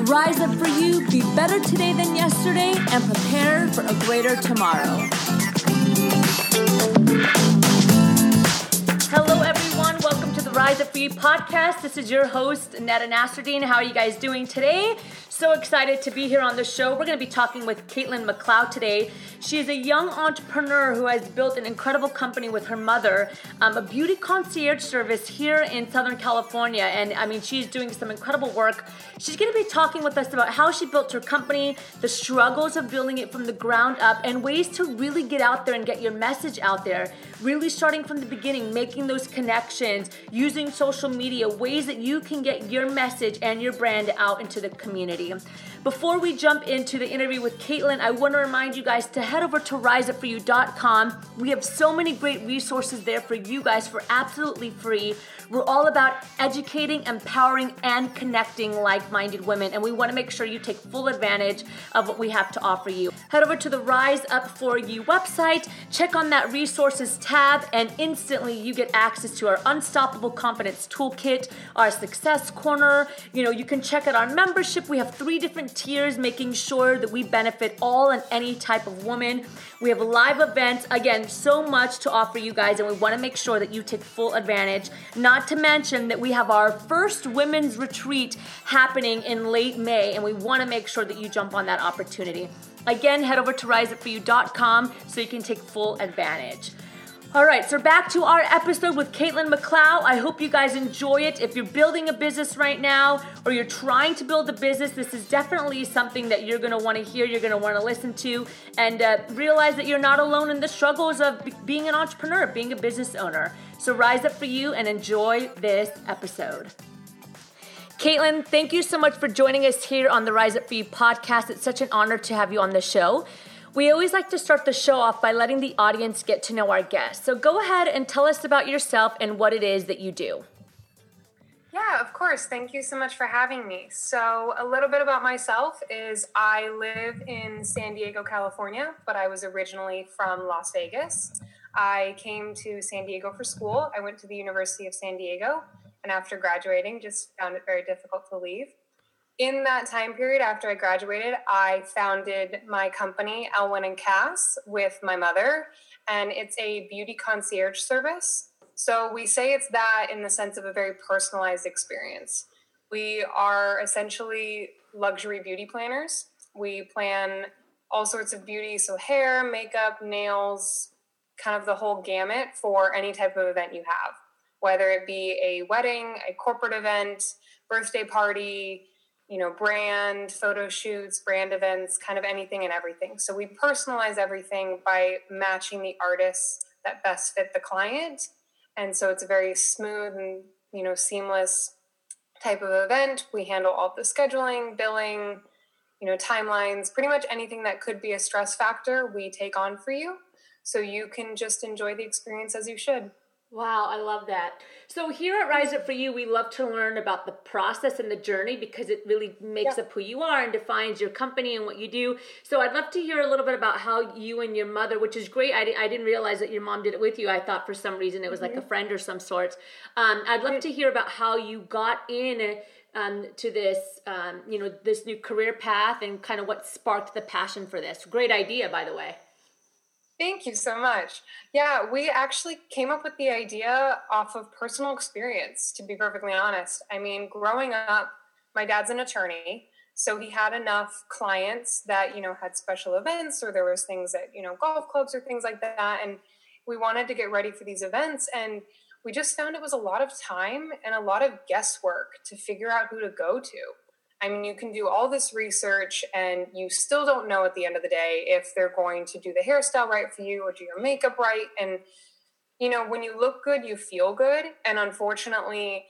Rise up for you, be better today than yesterday, and prepare for a greater tomorrow. Hello, everyone. Rise Up You podcast. This is your host, Netta Nasruddin. How are you guys doing today? So excited to be here on the show. We're going to be talking with Caitlin McLeod today. She is a young entrepreneur who has built an incredible company with her mother, um, a beauty concierge service here in Southern California. And I mean, she's doing some incredible work. She's going to be talking with us about how she built her company, the struggles of building it from the ground up, and ways to really get out there and get your message out there. Really starting from the beginning, making those connections, using social media, ways that you can get your message and your brand out into the community. Before we jump into the interview with Caitlin, I want to remind you guys to head over to riseupforyou.com. We have so many great resources there for you guys for absolutely free. We're all about educating, empowering, and connecting like minded women, and we want to make sure you take full advantage of what we have to offer you. Head over to the Rise Up For You website, check on that resources tab, and instantly you get access to our Unstoppable Confidence Toolkit, our Success Corner. You know, you can check out our membership. We have three different tiers, making sure that we benefit all and any type of woman. We have live events. Again, so much to offer you guys, and we want to make sure that you take full advantage. Not to mention that we have our first women's retreat happening in late May, and we want to make sure that you jump on that opportunity. Again, head over to riseupforyou.com so you can take full advantage. All right, so back to our episode with Caitlin McLeod. I hope you guys enjoy it. If you're building a business right now or you're trying to build a business, this is definitely something that you're gonna wanna hear, you're gonna wanna listen to, and uh, realize that you're not alone in the struggles of being an entrepreneur, being a business owner. So rise up for you and enjoy this episode. Caitlin, thank you so much for joining us here on the Rise Up For You podcast. It's such an honor to have you on the show. We always like to start the show off by letting the audience get to know our guests. So go ahead and tell us about yourself and what it is that you do. Yeah, of course. Thank you so much for having me. So, a little bit about myself is I live in San Diego, California, but I was originally from Las Vegas. I came to San Diego for school. I went to the University of San Diego, and after graduating, just found it very difficult to leave in that time period after I graduated, I founded my company, Elwynn and Cass, with my mother, and it's a beauty concierge service. So we say it's that in the sense of a very personalized experience. We are essentially luxury beauty planners. We plan all sorts of beauty, so hair, makeup, nails, kind of the whole gamut for any type of event you have, whether it be a wedding, a corporate event, birthday party, you know, brand photo shoots, brand events, kind of anything and everything. So we personalize everything by matching the artists that best fit the client. And so it's a very smooth and, you know, seamless type of event. We handle all the scheduling, billing, you know, timelines, pretty much anything that could be a stress factor, we take on for you. So you can just enjoy the experience as you should. Wow, I love that. So here at Rise Up For You, we love to learn about the process and the journey because it really makes yeah. up who you are and defines your company and what you do. So I'd love to hear a little bit about how you and your mother, which is great. I, I didn't realize that your mom did it with you. I thought for some reason it was mm-hmm. like a friend or some sort. Um, I'd love to hear about how you got in um, to this, um, you know, this new career path and kind of what sparked the passion for this. Great idea, by the way. Thank you so much. Yeah, we actually came up with the idea off of personal experience, to be perfectly honest. I mean, growing up, my dad's an attorney, so he had enough clients that, you know, had special events or there was things at, you know, golf clubs or things like that. And we wanted to get ready for these events. And we just found it was a lot of time and a lot of guesswork to figure out who to go to. I mean, you can do all this research and you still don't know at the end of the day if they're going to do the hairstyle right for you or do your makeup right. And, you know, when you look good, you feel good. And unfortunately,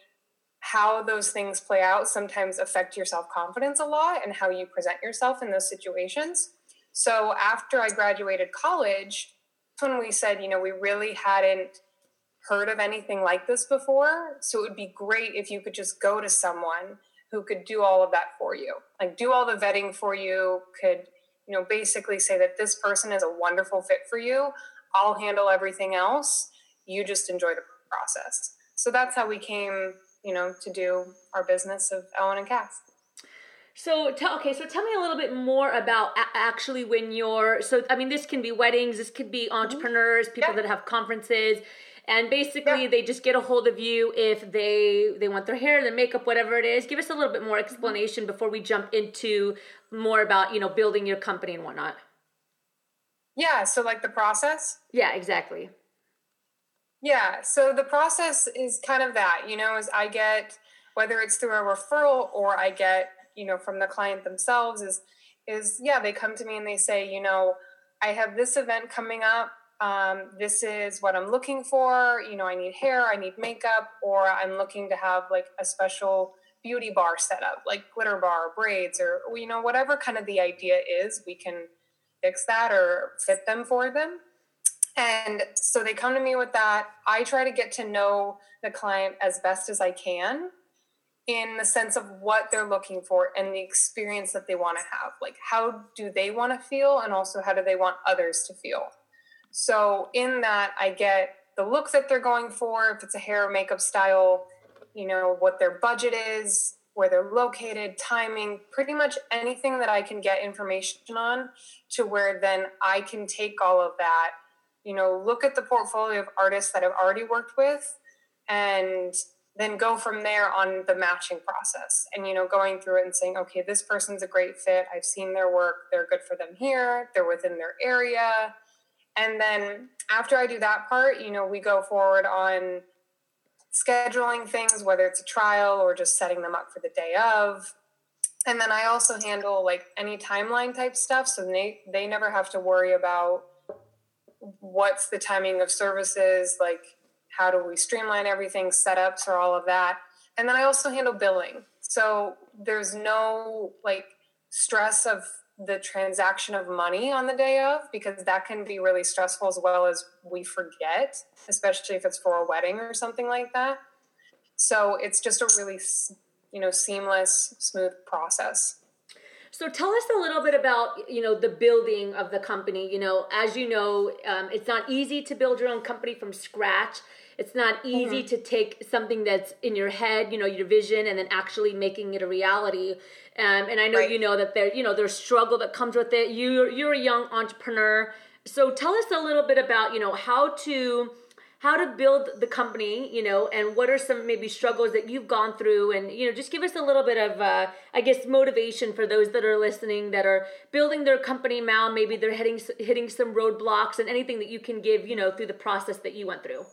how those things play out sometimes affect your self confidence a lot and how you present yourself in those situations. So after I graduated college, when we said, you know, we really hadn't heard of anything like this before. So it would be great if you could just go to someone who could do all of that for you, like do all the vetting for you, could, you know, basically say that this person is a wonderful fit for you. I'll handle everything else. You just enjoy the process. So that's how we came, you know, to do our business of Elwynn and Cass. So tell okay, so tell me a little bit more about actually when you're so I mean this can be weddings, this could be mm-hmm. entrepreneurs, people yeah. that have conferences and basically yeah. they just get a hold of you if they they want their hair, their makeup, whatever it is. Give us a little bit more mm-hmm. explanation before we jump into more about, you know, building your company and whatnot. Yeah, so like the process? Yeah, exactly. Yeah, so the process is kind of that, you know, as I get whether it's through a referral or I get you know from the client themselves is is yeah they come to me and they say you know i have this event coming up um, this is what i'm looking for you know i need hair i need makeup or i'm looking to have like a special beauty bar set up like glitter bar braids or you know whatever kind of the idea is we can fix that or fit them for them and so they come to me with that i try to get to know the client as best as i can in the sense of what they're looking for and the experience that they want to have. Like, how do they want to feel? And also, how do they want others to feel? So, in that, I get the look that they're going for, if it's a hair or makeup style, you know, what their budget is, where they're located, timing, pretty much anything that I can get information on to where then I can take all of that, you know, look at the portfolio of artists that I've already worked with and then go from there on the matching process. And you know going through it and saying okay this person's a great fit. I've seen their work. They're good for them here. They're within their area and then after i do that part you know we go forward on scheduling things whether it's a trial or just setting them up for the day of and then i also handle like any timeline type stuff so they they never have to worry about what's the timing of services like how do we streamline everything, setups or all of that. And then I also handle billing. So there's no like stress of the transaction of money on the day of because that can be really stressful as well as we forget, especially if it's for a wedding or something like that. So it's just a really, you know, seamless, smooth process. So tell us a little bit about you know the building of the company. You know, as you know, um, it's not easy to build your own company from scratch. It's not easy mm-hmm. to take something that's in your head, you know, your vision, and then actually making it a reality. Um, and I know right. you know that there, you know, there's struggle that comes with it. You you're a young entrepreneur, so tell us a little bit about you know how to how to build the company, you know, and what are some maybe struggles that you've gone through, and you know, just give us a little bit of, uh, I guess, motivation for those that are listening that are building their company now. Maybe they're hitting hitting some roadblocks, and anything that you can give, you know, through the process that you went through.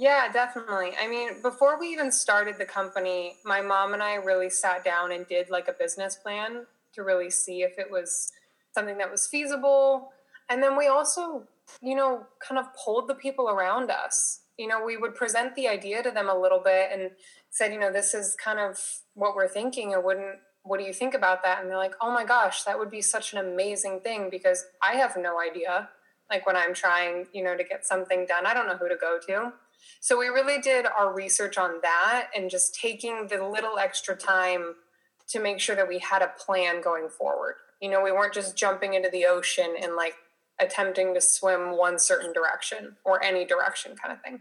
Yeah, definitely. I mean, before we even started the company, my mom and I really sat down and did like a business plan to really see if it was something that was feasible. And then we also, you know, kind of pulled the people around us. You know, we would present the idea to them a little bit and said, you know, this is kind of what we're thinking or wouldn't what do you think about that? And they're like, "Oh my gosh, that would be such an amazing thing because I have no idea like when I'm trying, you know, to get something done. I don't know who to go to." So we really did our research on that and just taking the little extra time to make sure that we had a plan going forward. You know, we weren't just jumping into the ocean and like attempting to swim one certain direction or any direction kind of thing.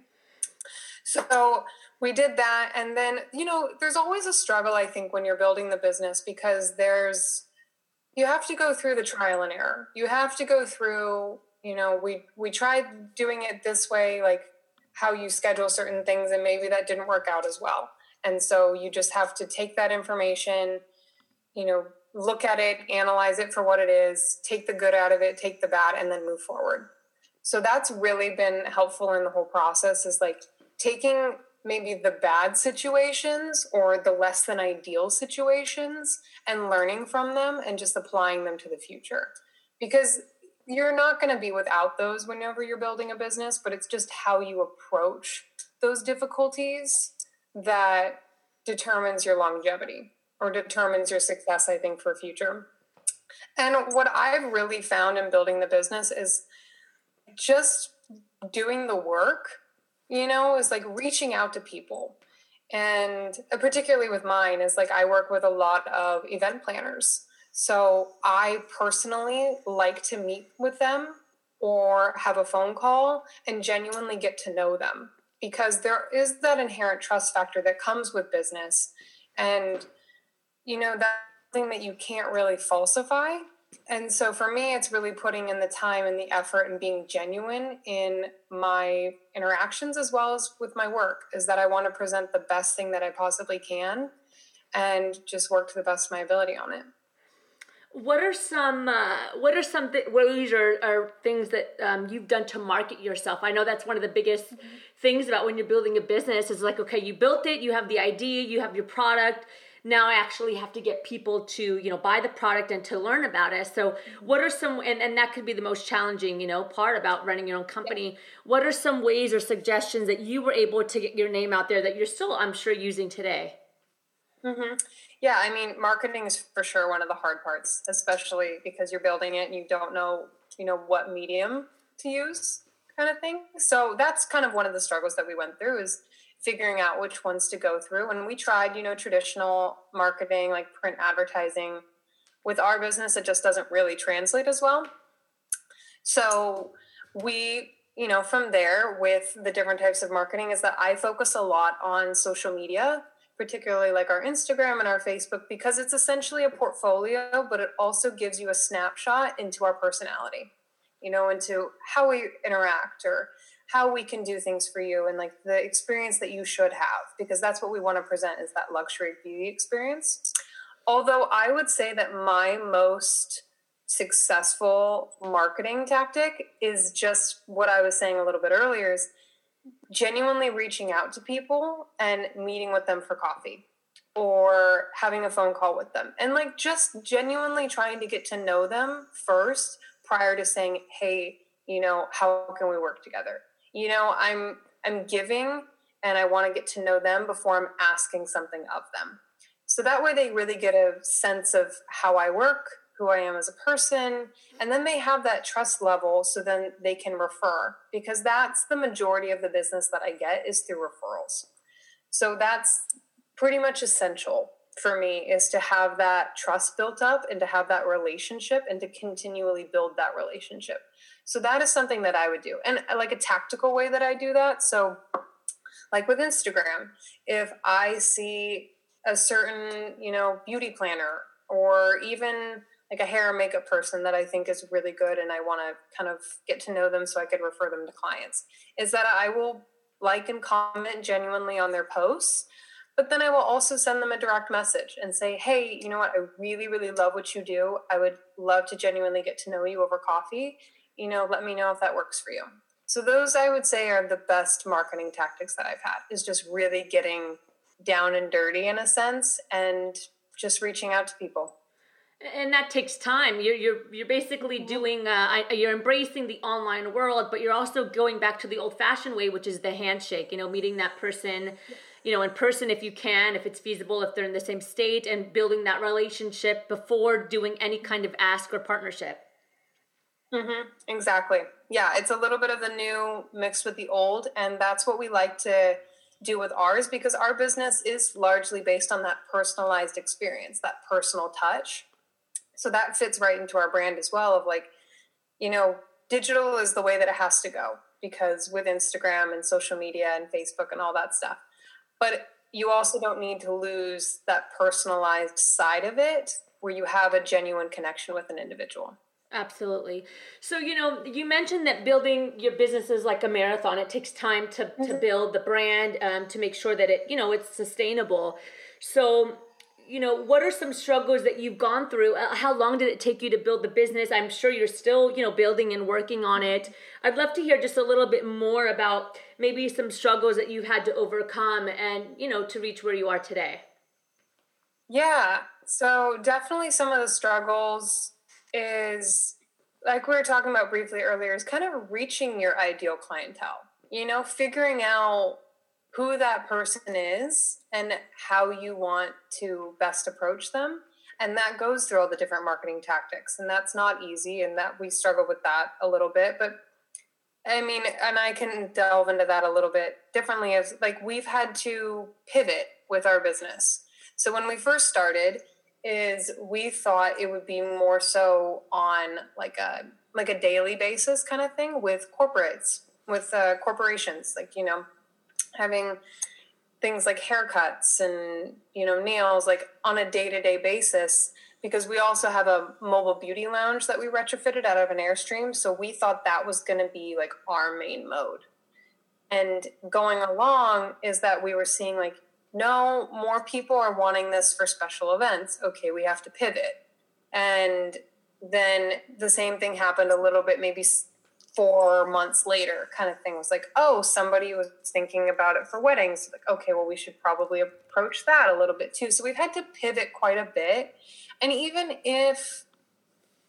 So we did that. And then, you know, there's always a struggle, I think, when you're building the business because there's, you have to go through the trial and error. You have to go through, you know, we, we tried doing it this way, like how you schedule certain things and maybe that didn't work out as well. And so you just have to take that information you know look at it analyze it for what it is take the good out of it take the bad and then move forward. So that's really been helpful in the whole process is like taking maybe the bad situations or the less than ideal situations and learning from them and just applying them to the future. Because you're not going to be without those whenever you're building a business, but it's just how you approach those difficulties that determines your longevity or determines your success, I think, for future. And what I've really found in building the business is just doing the work, you know, is like reaching out to people. And particularly with mine, is like I work with a lot of event planners. So I personally like to meet with them or have a phone call and genuinely get to know them because there is that inherent trust factor that comes with business. And, you know, that thing that you can't really falsify. And so for me, it's really putting in the time and the effort and being genuine in my interactions as well as with my work is that I want to present the best thing that I possibly can and just work to the best of my ability on it. What are some uh, What are some th- ways or, or things that um, you've done to market yourself? I know that's one of the biggest mm-hmm. things about when you're building a business. Is like, okay, you built it, you have the idea, you have your product. Now I actually have to get people to you know buy the product and to learn about it. So, mm-hmm. what are some and, and that could be the most challenging you know part about running your own company. Yeah. What are some ways or suggestions that you were able to get your name out there that you're still, I'm sure, using today? Mm-hmm. Yeah, I mean, marketing is for sure one of the hard parts, especially because you're building it and you don't know, you know, what medium to use, kind of thing. So that's kind of one of the struggles that we went through is figuring out which ones to go through. And we tried, you know, traditional marketing like print advertising. With our business, it just doesn't really translate as well. So we you know from there with the different types of marketing is that i focus a lot on social media particularly like our Instagram and our Facebook, because it's essentially a portfolio, but it also gives you a snapshot into our personality, you know, into how we interact or how we can do things for you and like the experience that you should have, because that's what we want to present is that luxury beauty experience. Although I would say that my most successful marketing tactic is just what I was saying a little bit earlier is genuinely reaching out to people and meeting with them for coffee or having a phone call with them. And like just genuinely trying to get to know them first prior to saying hey you know how can we work together? You know i'm i'm giving and i want to get to know them before i'm asking something of them. So that way they really get a sense of how i work who I am as a person. And then they have that trust level so then they can refer because that's the majority of the business that I get is through referrals. So that's pretty much essential for me is to have that trust built up and to have that relationship and to continually build that relationship. So that is something that I would do. And uh, like a tactical way that I do that. So like with Instagram, if I see a certain, you know, beauty planner or even like a hair and makeup person that I think is really good and I want to kind of get to know them so I could refer them to clients is that I will like and comment genuinely on their posts, but then I will also send them a direct message and say, hey, you know what? I really, really love what you do. I would love to genuinely get to know you over coffee. You know, let me know if that works for you. So those I would say are the best marketing tactics that I've had is just really getting down and dirty in a sense and just reaching out to people and that takes time. You're you're you're basically doing uh, you're embracing the online world but you're also going back to the old fashioned way which is the handshake you know meeting that person you know in person if you can if it's feasible if they're in the same state and building that relationship before doing any kind of ask or partnership. Mm-hmm. exactly. Yeah it's a little bit of the new mixed with the old and that's what we like to do with ours because our business is largely based on that personalized experience that personal touch so that fits right into our brand as well of like you know digital is the way that it has to go because with instagram and social media and facebook and all that stuff. But you also don't need to lose that personalized side of it where you have a genuine connection with an individual. Absolutely. So you know you mentioned that building your business is like a marathon. It takes time to, mm-hmm. to build the brand um, to make sure that it you know it's sustainable. So you know what are some struggles that you've gone through? Uh, how long did it take you to build the business? I'm sure you're still you know building and working on it. I'd love to hear just a little bit more about maybe some struggles that you've had to overcome and you know to reach where you are today. Yeah. So definitely some of the struggles is like we were talking about briefly earlier is kind of reaching your ideal clientele you know figuring out who that person is and how you want to best approach them. And that goes through all the different marketing tactics. And that's not easy and that we struggle with that a little bit. But i mean and i can delve into that a little bit differently as like we've had to pivot with our business. So when we first started is we thought it would be more so on like a like a daily basis kind of thing with corporates with uh, corporations like you know having things like haircuts and you know nails like on a day-to-day basis because we also have a mobile beauty lounge that we retrofitted out of an airstream so we thought that was going to be like our main mode. And going along is that we were seeing like no more people are wanting this for special events. Okay we have to pivot. And then the same thing happened a little bit maybe four months later kind of thing was like oh somebody was thinking about it for weddings. Like okay well we should probably approach that a little bit too. So we've had to pivot quite a bit. And even if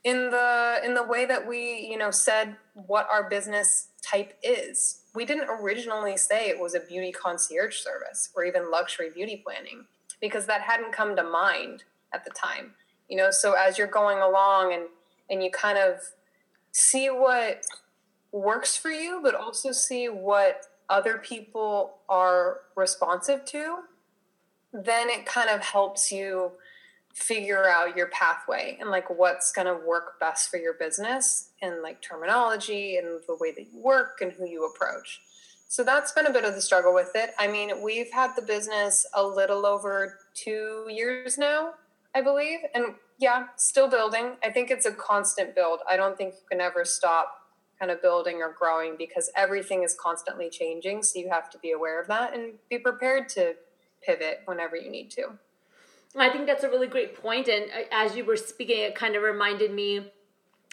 in the in the way that we you know said what our business type is we didn't originally say it was a beauty concierge service or even luxury beauty planning because that hadn't come to mind at the time you know? So as you're going along and and you kind of see what works for you, but also see what other people are responsive to, then it kind of helps you figure out your pathway and like what's going to work best for your business and like terminology and the way that you work and who you approach. So that's been a bit of the struggle with it. I mean, we've had the business a little over two years now, I believe. And yeah, still building. I think it's a constant build. I don't think you can ever stop kind of building or growing because everything is constantly changing. So you have to be aware of that and be prepared to pivot whenever you need to. I think that's a really great point. And uh, as you were speaking, it kind of reminded me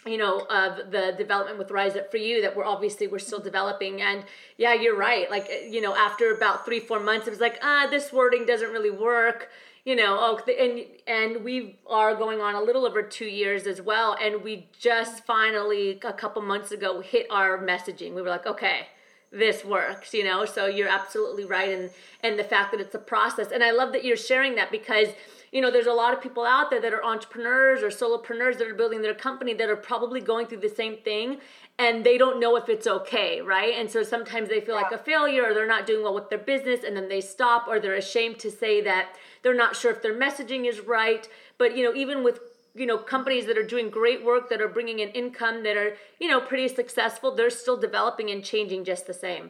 you know of the development with rise up for you that we're obviously we're still developing and yeah you're right like uh, you know after about three four months it was like ah this wording doesn't really work you know, oh, and and we are going on a little over two years as well, and we just finally a couple months ago hit our messaging. We were like, okay, this works, you know. So you're absolutely right, and and the fact that it's a process, and I love that you're sharing that because you know there's a lot of people out there that are entrepreneurs or solopreneurs that are building their company that are probably going through the same thing and they don't know if it's okay right and so sometimes they feel yeah. like a failure or they're not doing well with their business and then they stop or they're ashamed to say that they're not sure if their messaging is right. But, you know, even with you know companies that are doing great work that are bringing in income that are you know pretty successful they're still developing and changing just the same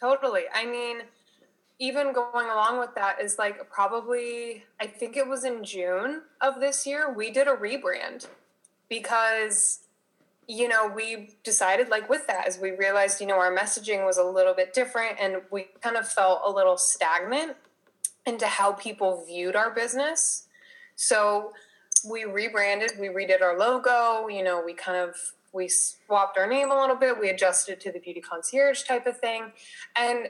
totally i mean even going along with that is like probably i think it was in june of this year we did a rebrand because you know we decided like with that as we realized you know our messaging was a little bit different and we kind of felt a little stagnant into how people viewed our business. So we rebranded, we redid our logo, you know, we kind of we swapped our name a little bit, we adjusted to the beauty concierge type of thing. And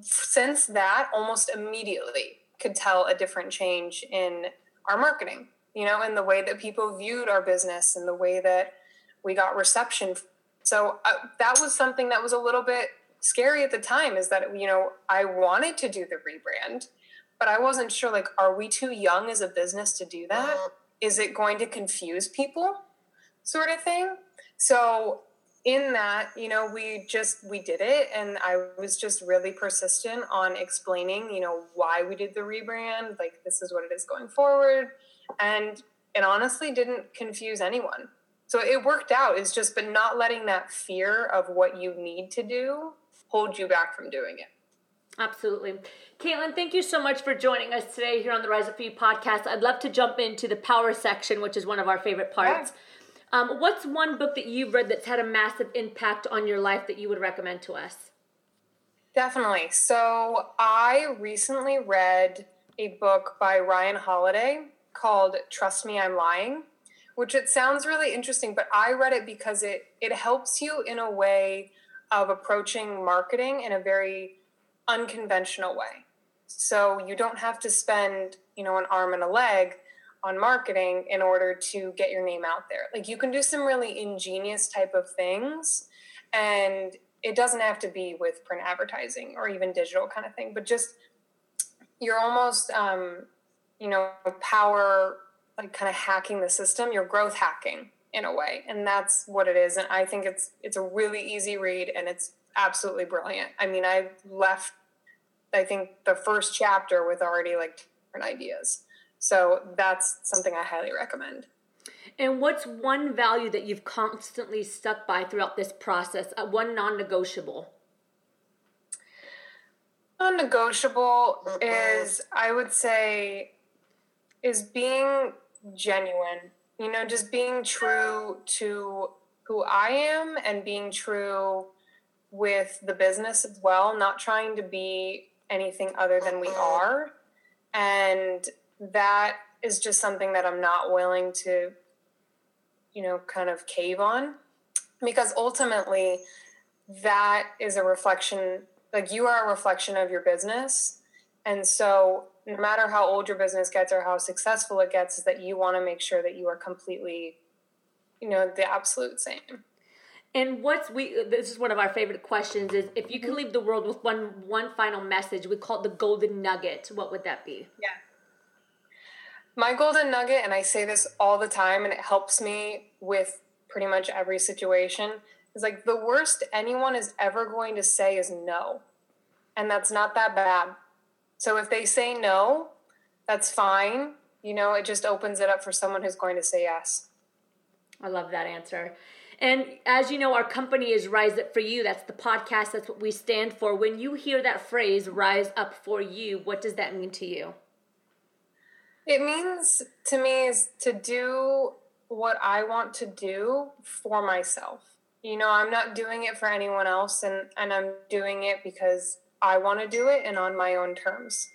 since that, almost immediately could tell a different change in our marketing, you know, in the way that people viewed our business and the way that we got reception. So uh, that was something that was a little bit scary at the time is that, you know, I wanted to do the rebrand but I wasn't sure like are we too young as a business to do that? Uh-huh. It going to confuse people? Sort of thing. So in that, you know, we just we did it and I was just really persistent on explaining, you know, why we did the rebrand, like this is what it is going forward. And it honestly didn't confuse anyone. So it worked out. It's just but not letting that fear of what you need to do hold you back from doing it. Absolutely. Caitlin, thank you so much for joining us today here on the Rise Up For You podcast. I'd love to jump into the power section, which is one of our favorite parts. Yeah. Um, what's one book that you've read that's had a massive impact on your life that you would recommend to us? Definitely. So I recently read a book by Ryan Holiday called Trust Me, I'm Lying, which it sounds really interesting, but I read it because it it helps you in a way of approaching marketing in a very unconventional way. So you don't have to spend, you know, an arm and a leg on marketing in order to get your name out there. Like you can do some really ingenious type of things and it doesn't have to be with print advertising or even digital kind of thing, but just you're almost um, you know, power, like kind of hacking the system, you're growth hacking in a way. And that's what it is. And I think it's it's a really easy read and it's absolutely brilliant. I mean, I left I think the first chapter with already like different ideas. So that's something I highly recommend. And what's one value that you've constantly stuck by throughout this process? Uh, one non negotiable? Non negotiable is, I would say, is being genuine. You know, just being true to who I am and being true with the business as well, not trying to be anything other than we are. And that is just something that I'm not willing to, you know, kind of cave on because ultimately that is a reflection, like you are a reflection of your business. And so no matter how old your business gets or how successful it gets, is that you want to make sure that you are completely, you know, the absolute same. And what's we this is one of our favorite questions is if you could mm-hmm. leave the world with one one final message, we call it the golden nugget. What would that be? Yeah. My golden nugget, and I say this all the time, and it helps me with pretty much every situation, is like the worst anyone is ever going to say is no. And that's not that bad. So if they say no, that's fine. You know, it just opens it up for someone who's going to say yes. I love that answer. And as you know, our company is Rise Up For You. That's the podcast. That's what we stand for. When you hear that phrase, Rise Up For You, what does that mean to you? It means to me is to do what I want to do for myself. You know, I'm not doing it for anyone else and, and I'm doing it because I want to do it and on my own terms.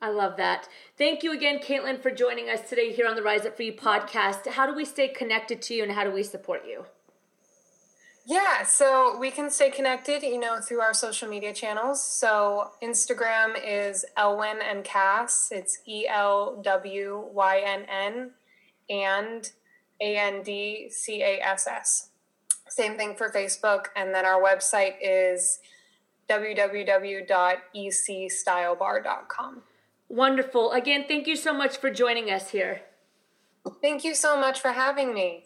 I love that. Thank you again, Caitlin, for joining us today here on the Rise Up You podcast. How do we stay connected to you and how do we support you? Yeah, so we can stay connected, you know, through our social media channels. So Instagram is Elwynn and Cass. It's E L W Y N N and A N D C A S S. Same thing for Facebook. And then our website is www.ecstylebar.com. Wonderful. Again, thank you so much for joining us here. Thank you so much for having me.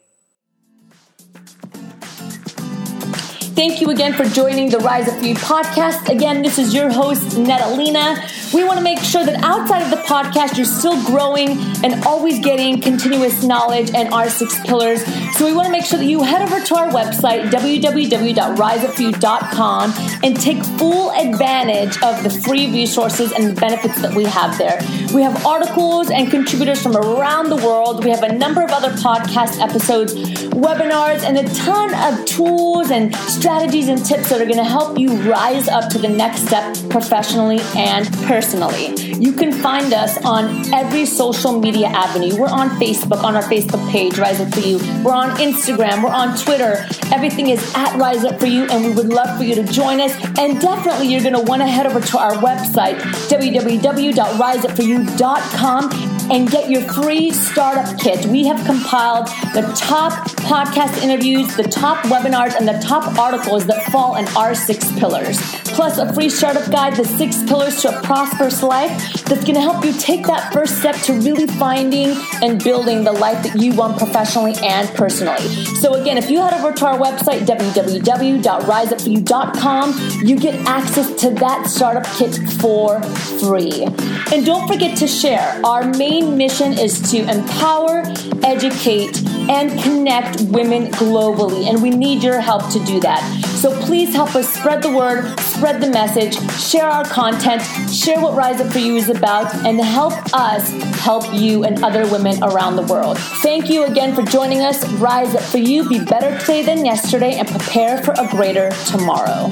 Thank you again for joining the Rise of You podcast. Again, this is your host, Netalina. We want to make sure that outside of the podcast, you're still growing and always getting continuous knowledge and our six pillars. So we want to make sure that you head over to our website, www.riseupforyou.com, and take full advantage of the free resources and the benefits that we have there. We have articles and contributors from around the world. We have a number of other podcast episodes, webinars, and a ton of tools and strategies strategies and tips that are going to help you rise up to the next step professionally and personally. You can find us on every social media avenue. We're on Facebook, on our Facebook page, Rise Up For You. We're on Instagram, we're on Twitter. Everything is at Rise Up For You, and we would love for you to join us. And definitely, you're going to want to head over to our website, www.riseupforyou.com and get your free startup kit. We have compiled the top podcast interviews, the top webinars, and the top articles that fall in our six pillars. Plus, a free startup guide, The Six Pillars to a Prosperous Life, that's going to help you take that first step to really finding and building the life that you want professionally and personally. So, again, if you head over to our website, www.riseupforyou.com, you get access to that startup kit for free. And don't forget to share our main main mission is to empower, educate, and connect women globally. And we need your help to do that. So please help us spread the word, spread the message, share our content, share what Rise Up For You is about, and help us help you and other women around the world. Thank you again for joining us. Rise Up For You. Be better today than yesterday and prepare for a greater tomorrow.